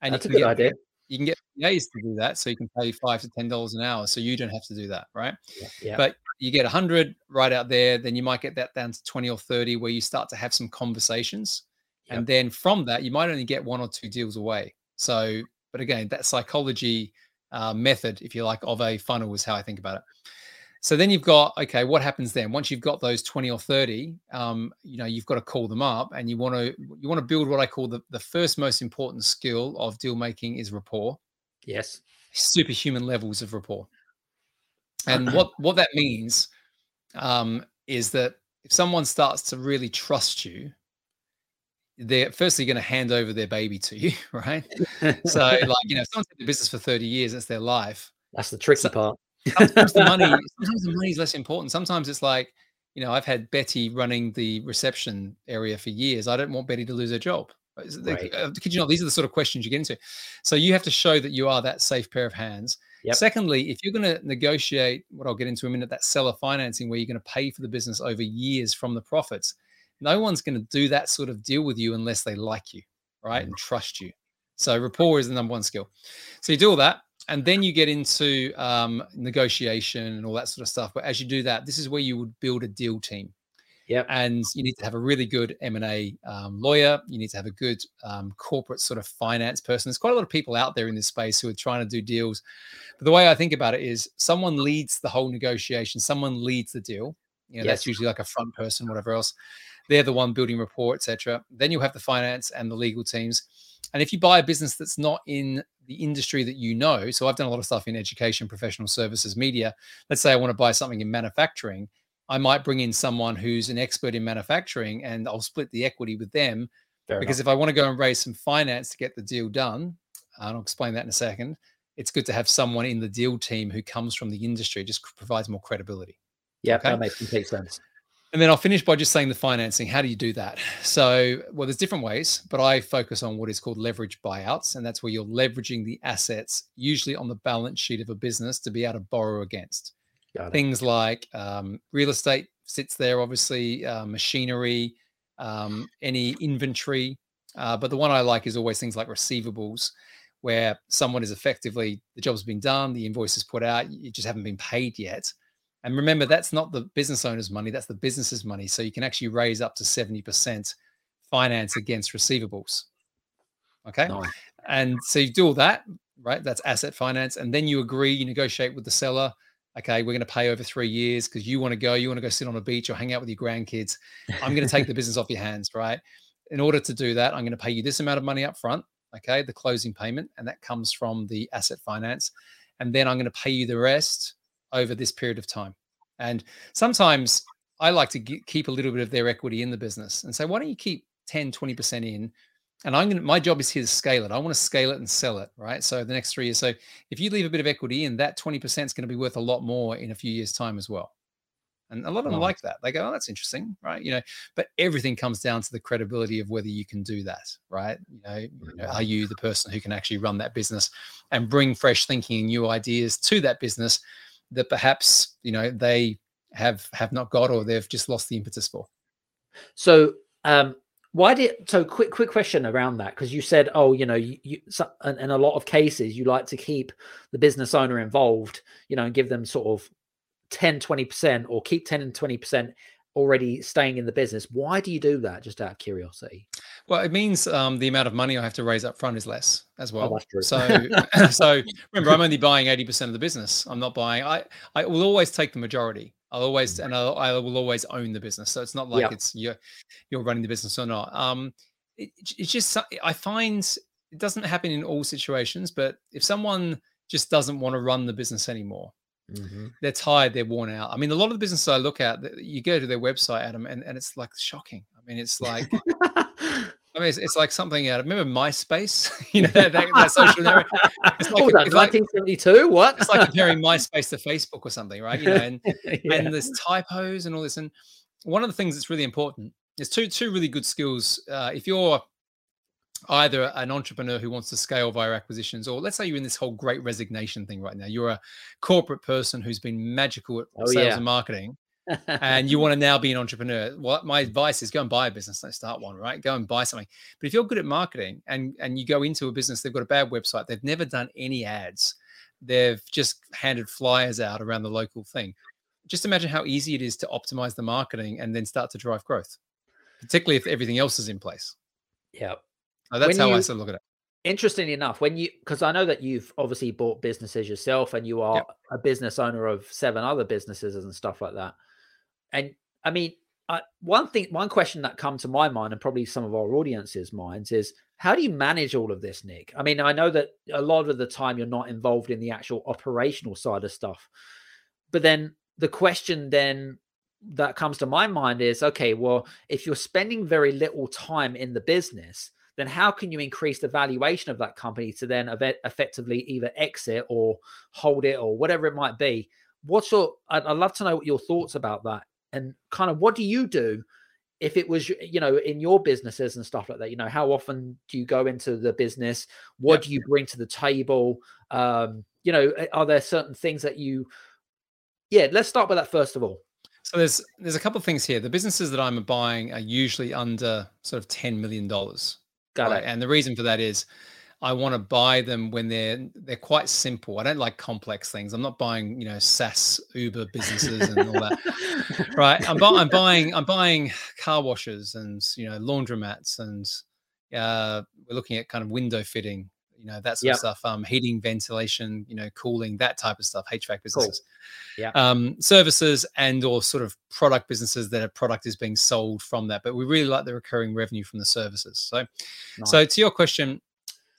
And That's a good get, idea. You can get PAs to do that, so you can pay five to ten dollars an hour, so you don't have to do that, right? Yeah, yeah. But you get a hundred right out there, then you might get that down to twenty or thirty, where you start to have some conversations, yep. and then from that, you might only get one or two deals away. So, but again, that psychology uh, method, if you like, of a funnel is how I think about it. So then you've got okay, what happens then? Once you've got those 20 or 30, um, you know, you've got to call them up and you want to you want to build what I call the, the first most important skill of deal making is rapport. Yes. Superhuman levels of rapport. And [clears throat] what what that means um, is that if someone starts to really trust you, they're firstly going to hand over their baby to you, [laughs] right? [laughs] so, like, you know, if someone's in the business for 30 years, that's their life. That's the tricky so, part sometimes the money [laughs] sometimes the money is less important. Sometimes it's like you know i've had betty running the reception area for years. I don't want betty to lose her job. Right. Uh, could you know these are the sort of questions you get into. So you have to show that you are that safe pair of hands. Yep. secondly if you're going to negotiate what i'll get into in a minute that seller financing where you're going to pay for the business over years from the profits no one's going to do that sort of deal with you unless they like you right mm. and trust you. So rapport is the number one skill. So you do all that and then you get into um, negotiation and all that sort of stuff. But as you do that, this is where you would build a deal team. Yep. And you need to have a really good M&A um, lawyer. You need to have a good um, corporate sort of finance person. There's quite a lot of people out there in this space who are trying to do deals. But the way I think about it is someone leads the whole negotiation. Someone leads the deal. You know, yes. that's usually like a front person, whatever else. They're the one building rapport, etc. Then you'll have the finance and the legal teams. And if you buy a business that's not in the industry that you know, so I've done a lot of stuff in education, professional services, media. Let's say I want to buy something in manufacturing I might bring in someone who's an expert in manufacturing and I'll split the equity with them. Fair because enough. if I want to go and raise some finance to get the deal done, and I'll explain that in a second, it's good to have someone in the deal team who comes from the industry, just provides more credibility. Yeah, okay? that makes complete sense. And then I'll finish by just saying the financing. How do you do that? So, well, there's different ways, but I focus on what is called leverage buyouts. And that's where you're leveraging the assets, usually on the balance sheet of a business, to be able to borrow against. Things like um, real estate sits there, obviously, uh, machinery, um, any inventory. Uh, but the one I like is always things like receivables, where someone is effectively the job's been done, the invoice is put out, you just haven't been paid yet. And remember, that's not the business owner's money, that's the business's money. So you can actually raise up to 70% finance against receivables. Okay. Nice. And so you do all that, right? That's asset finance. And then you agree, you negotiate with the seller okay, we're going to pay over three years because you want to go, you want to go sit on a beach or hang out with your grandkids. I'm going to take the business off your hands, right? In order to do that, I'm going to pay you this amount of money up front, okay, the closing payment, and that comes from the asset finance. And then I'm going to pay you the rest over this period of time. And sometimes I like to keep a little bit of their equity in the business and say, why don't you keep 10, 20% in and I'm gonna my job is here to scale it. I want to scale it and sell it, right? So the next three years. So if you leave a bit of equity in, that 20% is going to be worth a lot more in a few years' time as well. And a lot of them like that. They go, "Oh, that's interesting, right?" You know, but everything comes down to the credibility of whether you can do that, right? You know, you know, are you the person who can actually run that business and bring fresh thinking and new ideas to that business that perhaps you know they have have not got or they've just lost the impetus for? So, um, why did so quick quick question around that because you said oh you know you, you so, in a lot of cases you like to keep the business owner involved you know and give them sort of 10 20% or keep 10 and 20% already staying in the business why do you do that just out of curiosity well it means um, the amount of money i have to raise up front is less as oh, well oh, so [laughs] [laughs] so remember i'm only buying 80% of the business i'm not buying i i will always take the majority I'll always mm. and I'll, I will always own the business. So it's not like it's you're you're running the business or not. Um, it, it's just I find it doesn't happen in all situations, but if someone just doesn't want to run the business anymore, mm-hmm. they're tired, they're worn out. I mean, a lot of the businesses I look at, you go to their website, Adam, and, and it's like shocking. I mean, it's like [laughs] I mean, it's, it's, like something out of remember MySpace, [laughs] you know, that, that, that social network. [laughs] It's like, oh, it's 1972. Like, what? It's like comparing MySpace to Facebook or something, right? You know, and, yeah. and there's typos and all this. And one of the things that's really important is two two really good skills. Uh, if you're either an entrepreneur who wants to scale via acquisitions, or let's say you're in this whole great resignation thing right now, you're a corporate person who's been magical at oh, sales yeah. and marketing [laughs] and you want to now be an entrepreneur, well, my advice is go and buy a business. Don't start one, right? Go and buy something. But if you're good at marketing and and you go into a business, they've got a bad website, they've never done any ads, they've just handed flyers out around the local thing. Just imagine how easy it is to optimize the marketing and then start to drive growth, particularly if everything else is in place. Yeah, so that's how you, I sort of look at it. Interestingly enough, when you because I know that you've obviously bought businesses yourself and you are yep. a business owner of seven other businesses and stuff like that and I mean, uh, one thing, one question that comes to my mind, and probably some of our audience's minds, is how do you manage all of this, Nick? I mean, I know that a lot of the time you're not involved in the actual operational side of stuff, but then the question then that comes to my mind is, okay, well, if you're spending very little time in the business, then how can you increase the valuation of that company to then effectively either exit or hold it or whatever it might be? What's your? I'd, I'd love to know what your thoughts about that and kind of what do you do if it was you know in your businesses and stuff like that you know how often do you go into the business what yep. do you bring to the table um you know are there certain things that you yeah let's start with that first of all so there's there's a couple of things here the businesses that i'm buying are usually under sort of 10 million dollars got right? it and the reason for that is I want to buy them when they're they're quite simple. I don't like complex things. I'm not buying, you know, SaaS Uber businesses and all that. [laughs] right. I'm, bu- I'm buying I'm buying car washers and you know laundromats and uh, we're looking at kind of window fitting, you know, that sort Yep. of stuff. Um, heating, ventilation, you know, cooling, that type of stuff. HVAC businesses. Yeah. Um, services and or sort of product businesses that a product is being sold from that. But we really like the recurring revenue from the services. So so to your question,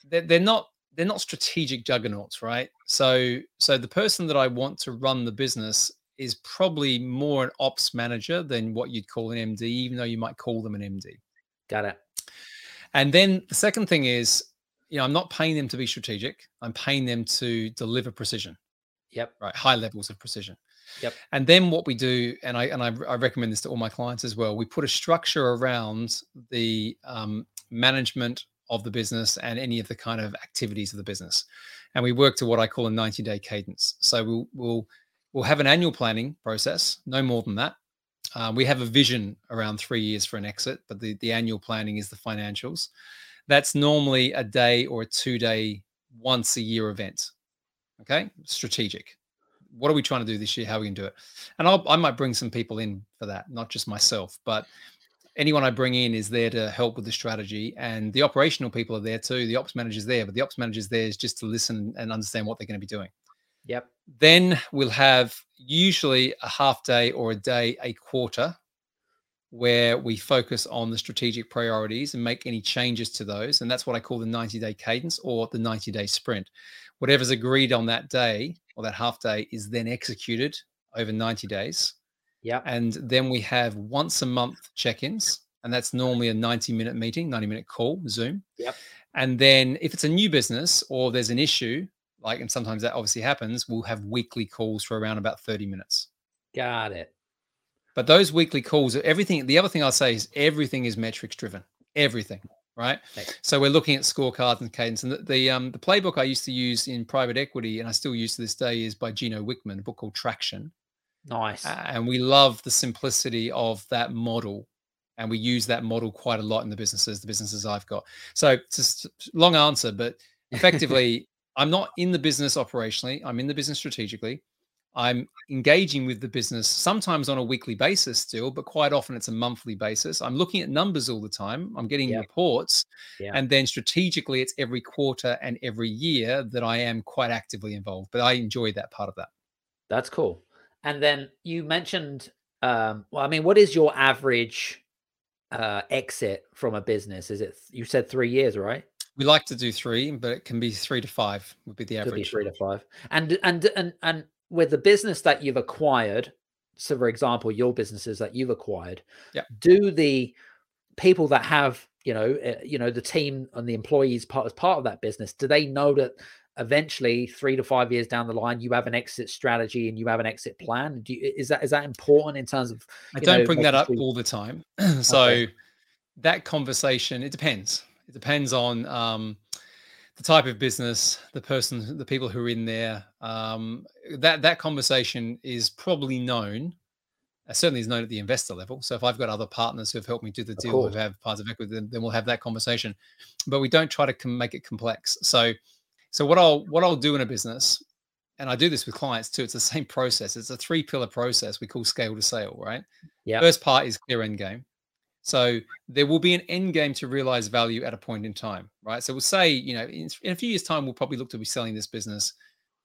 they're, they're not they're not strategic juggernauts, right? So so the person that I want to run the business is probably more an ops manager than what you'd call an MD, even though you might call them an MD. got it. And then the second thing is, you know, I'm not paying them to be strategic. I'm paying them to deliver precision, Yep. right? High levels of precision. Yep. And then what we do, and I and I, I recommend this to all my clients as well. We put a structure around the um, management of the business and any of the kind of activities of the business, and we work to what I call a 90 day cadence. So we'll we'll we'll have an annual planning process, no more than that. Uh, we have a vision around three years for an exit, but the, the annual planning is the financials. That's normally a day or a two day, once a year event. Okay, strategic. What are we trying to do this year? How are we can do it? And I'll, I might bring some people in for that, not just myself, but anyone I bring in is there to help with the strategy. And the operational people are there too. The ops manager's there, but the ops manager's there is just to listen and understand what they're going to be doing. Yep. Then we'll have usually a half day or a day, a quarter, where we focus on the strategic priorities and make any changes to those. And that's what I call the 90 day cadence or the 90 day sprint. Whatever's agreed on that day or that half day is then executed over 90 days. Yep. And then we have once a month check ins. And that's normally a 90 minute meeting, 90 minute call, Zoom. Yep. And then if it's a new business or there's an issue, like, and sometimes that obviously happens, we'll have weekly calls for around about 30 minutes. Got it. But those weekly calls, everything, the other thing I'll say is everything is metrics driven. Everything. Right. Okay. So we're looking at scorecards and cadence. And the, the um the playbook I used to use in private equity and I still use to this day is by Gino Wickman, a book called Traction. Nice. Uh, and we love the simplicity of that model and we use that model quite a lot in the businesses the businesses i've got so just long answer but effectively [laughs] i'm not in the business operationally i'm in the business strategically i'm engaging with the business sometimes on a weekly basis still but quite often it's a monthly basis i'm looking at numbers all the time i'm getting Yeah. reports Yeah. and then strategically it's every quarter and every year that i am quite actively involved but i enjoy that part of that That's cool. And then you mentioned, um, well, I mean, what is your average uh, exit from a business? Is it you said three years, right? we like to do three but it can be three to five would be the Could be average three to five. And and and and with the business that you've acquired, so for example, your businesses that you've acquired, Yep. do the people that have you know uh, you know the team and the employees part as part of that business, do they know that eventually three to five years down the line you have an exit strategy and you have an exit plan? Do you, is that is that important in terms of I don't know, bring that up sure all the time. [clears throat] so that conversation, it depends. It depends on um, the type of business, the person, the people who are in there. Um, that that conversation is probably known. Uh, certainly is known at the investor level. So if I've got other partners who have helped me do the deal, course. who have parts of equity, then, then we'll have that conversation. But we don't try to com- make it complex. So so what I'll what I'll do in a business, and I do this with clients too. It's the same [laughs] process. It's a three pillar process we call scale to sale, right? Yeah. First part is clear end game. So there will be an end game to realize value at a point in time, right? So we'll say, you know, in, in a few years' time, we'll probably look to be selling this business,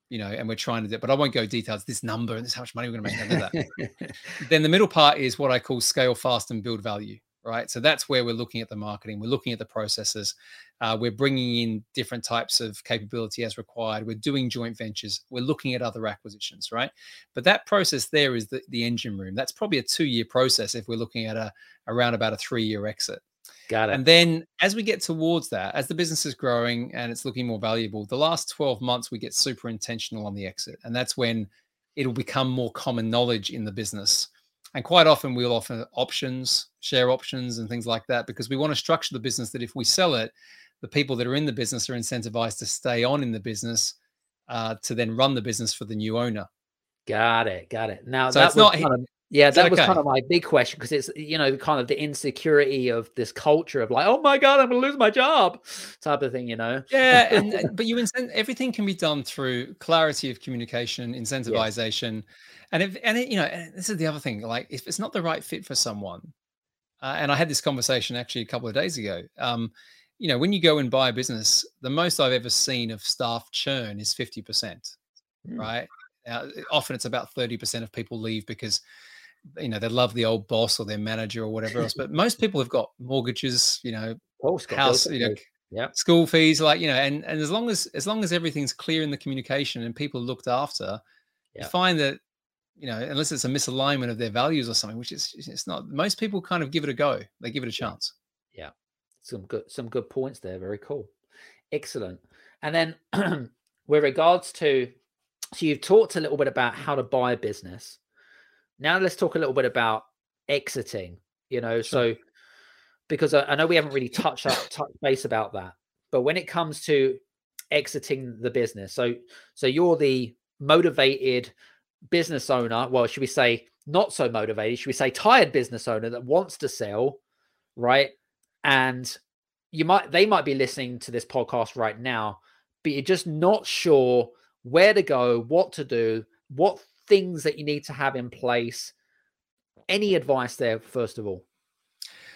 you know, and we're trying to do it, but I won't go details. This number and this how much money we're going to make. Of that. [laughs] then the middle part is what I call scale fast and build value, right? So that's where we're looking at the marketing, we're looking at the processes, uh, we're bringing in different types of capability as required. We're doing joint ventures. We're looking at other acquisitions, right? But that process there is the, the engine room. That's probably a two-year process if we're looking at a around about a three-year exit. Got it. And then as we get towards that, as the business is growing and it's looking more valuable, the last 12 months we get super intentional on the exit. And that's when it'll become more common knowledge in the business. And quite often we'll offer options, share options, and things like that because we want to structure the business that if we sell it, the people that are in the business are incentivized to stay on in the business uh, to then run the business for the new owner. Got it. Got it. Now So that it's not- kind of Yeah, that that was okay? kind of my big question because it's you know kind of the insecurity of this culture of like, oh my god, I'm gonna lose my job, type of thing. You know. yeah [laughs] and, and- but you incent everything can be done through clarity of communication incentivization and if and it, you know and this is the other thing like if it's not the right fit for someone uh, and i had this conversation actually a couple of days ago um you know when you go and buy a business the most i've ever seen of staff churn is 50% Mm. right now, often it's about 30% of people leave because you know they love the old boss or their manager or whatever else but most people have got mortgages you know house you know. Yeah. school fees like you know and and as long as as long as everything's clear in the communication and people looked after Yeah. you find that you know unless it's a misalignment of their values or something which is it's not most people kind of give it a go. They give it a chance. Yeah, some good some good points there very cool. Excellent. And then [clears throat] with regards to so you've talked a little bit about how to buy a business now let's talk a little bit about exiting you know so because I, I know we haven't really touched up touched base about that but when it comes to exiting the business so so you're the motivated business owner well should we say not so motivated should we say tired business owner that wants to sell right? And you might they might be listening to this podcast right now but you're just not sure where to go what to do what things that you need to have in place. Any advice there first of all?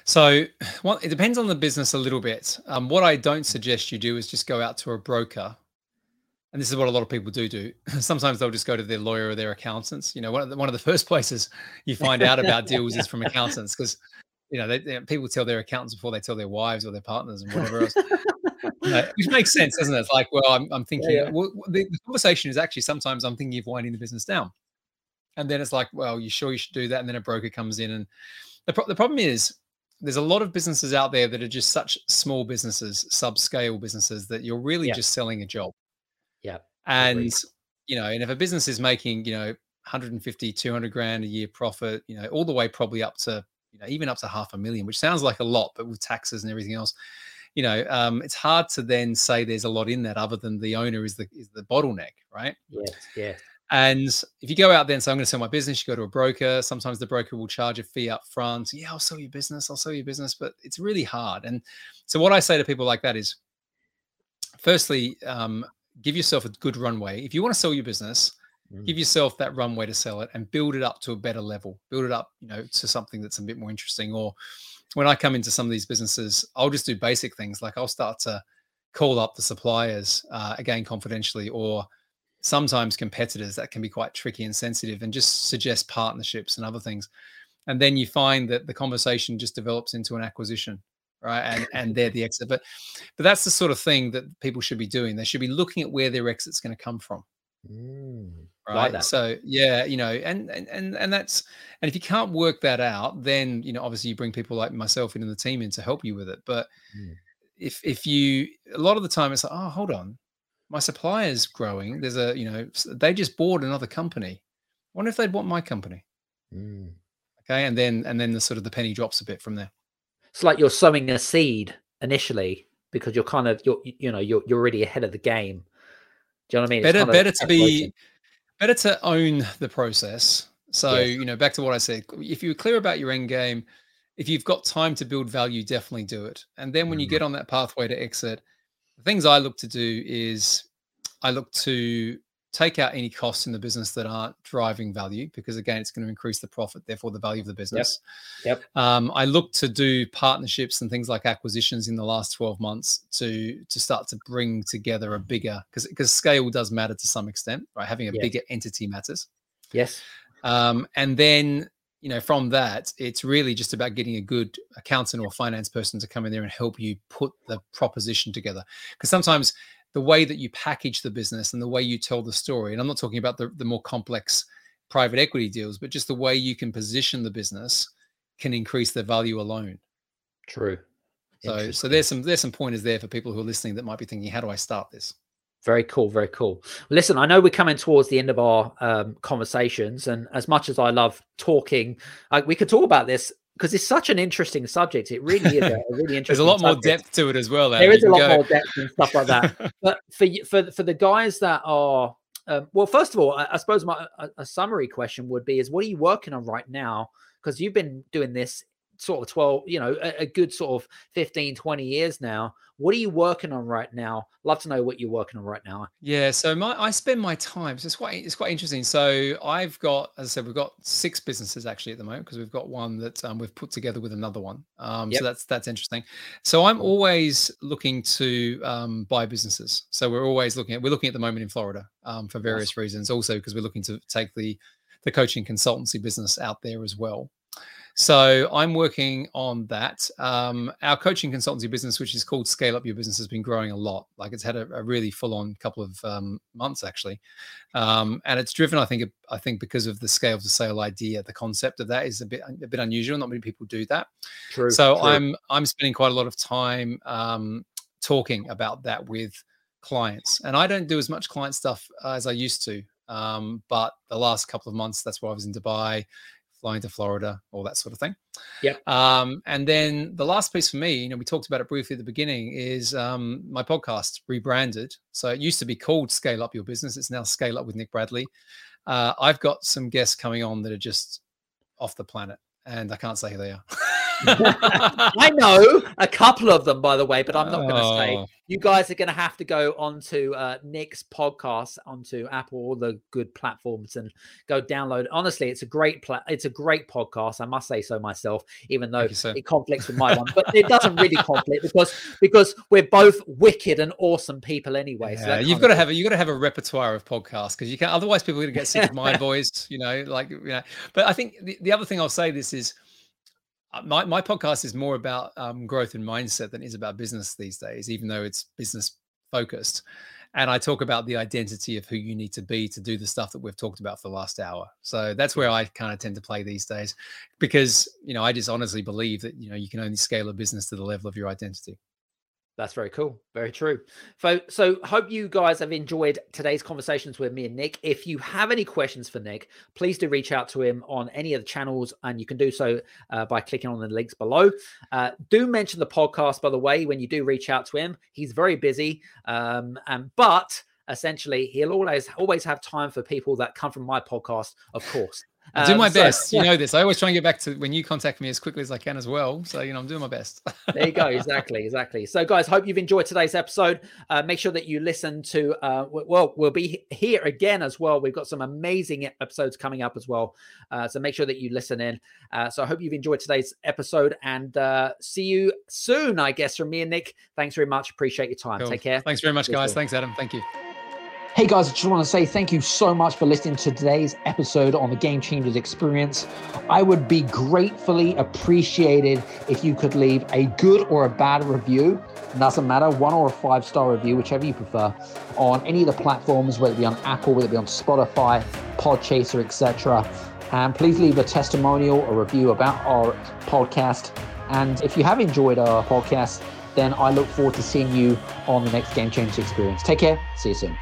So [sighs] well it depends on the business a little bit. Um, what i don't suggest you do is just go out to a broker. And this is what a lot of people do do. [laughs] Sometimes they'll just go to their lawyer or their accountants. You know one of the, one of the [laughs] first places you find out about [laughs] deals is from accountants because you know they, they- people tell their accountants before they tell their wives or their partners and whatever else [laughs] You know, which makes sense doesn't it it's like well i'm, I'm thinking yeah. Well, the, the conversation is actually sometimes i'm thinking of winding the business down and then it's like well you sure you should do that and then a broker comes in and the, pro- the problem is there's a lot of businesses out there that are just such small businesses subscale businesses that you're really Yeah. just selling a job Yeah, and agreed. you know and if a business is making you know 150 200 grand a year profit you know all the way probably up to you know even up to half a million which sounds like a lot but with taxes and everything else you know um, it's hard to then say there's a lot in that other than the owner is the is the bottleneck right yes yeah. and if you go out there and say, I'm going to sell my business, you go to a broker. Sometimes the broker will charge a fee up front. Yeah, I'll sell your business. I'll sell your business. But it's really hard. And so, what I say to people like that is firstly, um, give yourself a good runway. If you want to sell your business, Mm. give yourself that runway to sell it and build it up to a better level. Build it up, you know, to something that's a bit more interesting. Or when I come into some of these businesses, I'll just do basic things. Like I'll start to call up the suppliers uh, again confidentially or sometimes competitors that can be quite tricky and sensitive and just suggest partnerships and other things. And then you find that the conversation just develops into an acquisition right? And and they're the exit. But but that's the sort of thing that people should be doing. They should be looking at where their exit's going to come from. Mm, right? like so yeah you know and, and and and that's and if you can't work that out then you know obviously you bring people like myself into the team in to help you with it. But Mm. if if you a lot of the time it's like oh hold on. My supplier's growing. There's a you know they just bought another company. I wonder if they'd want my company. Mm. okay and then and then the sort of the penny drops a bit from there. It's like you're sowing a seed initially because you're kind of you're you know you're you're already ahead of the game. Do you know what i mean? Better kind of better to be. Better to own the process so Yes. you know back to what i said if you're clear about your end game if you've got time to build value definitely do it and then when you Mm. get on that pathway to exit the things i look to do is i look to take out any costs in the business that aren't driving value because again it's going to increase the profit therefore the value of the business. Yep. um, i look to do partnerships and things like acquisitions in the last 12 months to to start to bring together a bigger because because scale does matter to some extent right? Having a Yes. bigger entity matters. Yes. Um, and then you know from that it's really just about getting a good accountant or finance person to come in there and help you put the proposition together. Because sometimes the way that you package the business and the way you tell the story and i'm not talking about the, the more complex private equity deals but just the way you can position the business can increase the value alone. True. So so there's some there's some pointers there for people who are listening that might be thinking how do i start this? Very cool, very cool. Listen, I know we're coming towards the end of our um, conversations, and as much as I love talking, I, we could talk about this because it's such an interesting subject. It really is a, a really interesting. [laughs] there's a lot more depth to it as well There Adam. is a lot go- more depth and stuff like that. [laughs] but for for for the guys that are Um, well, first of all, I, I suppose my a, a, summary question would be: Is what are you working on right now? Because you've been doing this sort of 12 you know a, a, good sort of 15 20 years now. What are you working on right now? Love to know what you're working on right now. Yeah so my i spend my time so it's quite it's quite interesting. So i've got as i said we've got six businesses actually at the moment because we've got one that um, we've put together with another one. Um, yep. so that's that's interesting. So i'm always looking to um, buy businesses. So we're always looking at we're looking at the moment in florida um, for various reasons. Also because we're looking to take the the coaching consultancy business out there as well so I'm working on that. Um, our coaching consultancy business, which is called Scale Up Your Business, has been growing a lot. Like it's had a, a really full-on couple of um, months actually, um, and it's driven, I think, I think because of the scale to sale idea. The concept of that is a bit a bit unusual. Not many people do that. True. So true. I'm I'm spending quite a lot of time um, talking about that with clients, and I don't do as much client stuff as I used to. Um, but the last couple of months, that's why I was in Dubai flying to Florida, all that sort of thing. Yeah. Um, and then the last piece for me, you know, we talked about it briefly at the beginning, is um, my podcast rebranded. So it used to be called Scale Up Your Business. It's now Scale Up with Nick Bradley. Uh, I've got some guests coming on that are just off the planet, and I can't say who they are. [laughs] I know a couple of them, by the way, but I'm not going to oh. say. You guys are going to have to go onto uh, Nick's podcast onto Apple, all the good platforms, and go download. Honestly, it's a great pla- it's a great podcast. I must say so myself, even though it conflicts with my one, [laughs] but it doesn't really conflict because because we're both wicked and awesome people anyway. Yeah, so you've got to have a, you've got to have a repertoire of podcasts because you can otherwise people are going to get sick of my [laughs] voice. You know, like you know. But I think the, the other thing I'll say this is my, my podcast is more about um, growth and mindset than it is about business these days, even though it's business focused. And I talk about the identity of who you need to be to do the stuff that we've talked about for the last hour. So that's where I kind of tend to play these days because, you know, I just honestly believe that, you know, you can only scale a business to the level of your identity. That's very cool. Very true. So, so hope you guys have enjoyed today's conversations with me and Nick. If you have any questions for Nick, please do reach out to him on any of the channels, and you can do so uh, by clicking on the links below. Uh, do mention the podcast, by the way, when you do reach out to him. He's very busy, um, and but essentially he'll always always have time for people that come from my podcast, of course. I do my um, best. You know this. I always try and get back to when you contact me as quickly as I can as well. So, you know, I'm doing my best. [laughs] there you go. Exactly. Exactly. So, guys, hope you've enjoyed today's episode. Uh, make sure that you listen to, uh, well, we'll be here again as well. We've got some amazing episodes coming up as well. Uh, so, make sure that you listen in. Uh, so, I hope you've enjoyed today's episode and uh, see you soon, I guess, from me and Nick. Thanks very much. Appreciate your time. Cool. Take care. Thanks very much, guys. Thanks, Adam. Thank you. Hey guys, I just want to say thank you so much for listening to today's episode on the Game Changers experience. I would be gratefully appreciated if you could leave a good or a bad review. Doesn't matter, one or a five star review, whichever you prefer, on any of the platforms, whether it be on Apple, whether it be on Spotify, Podchaser, etc. And please leave a testimonial, a review about our podcast. And if you have enjoyed our podcast, then I look forward to seeing you on the next Game Changers experience. Take care. See you soon.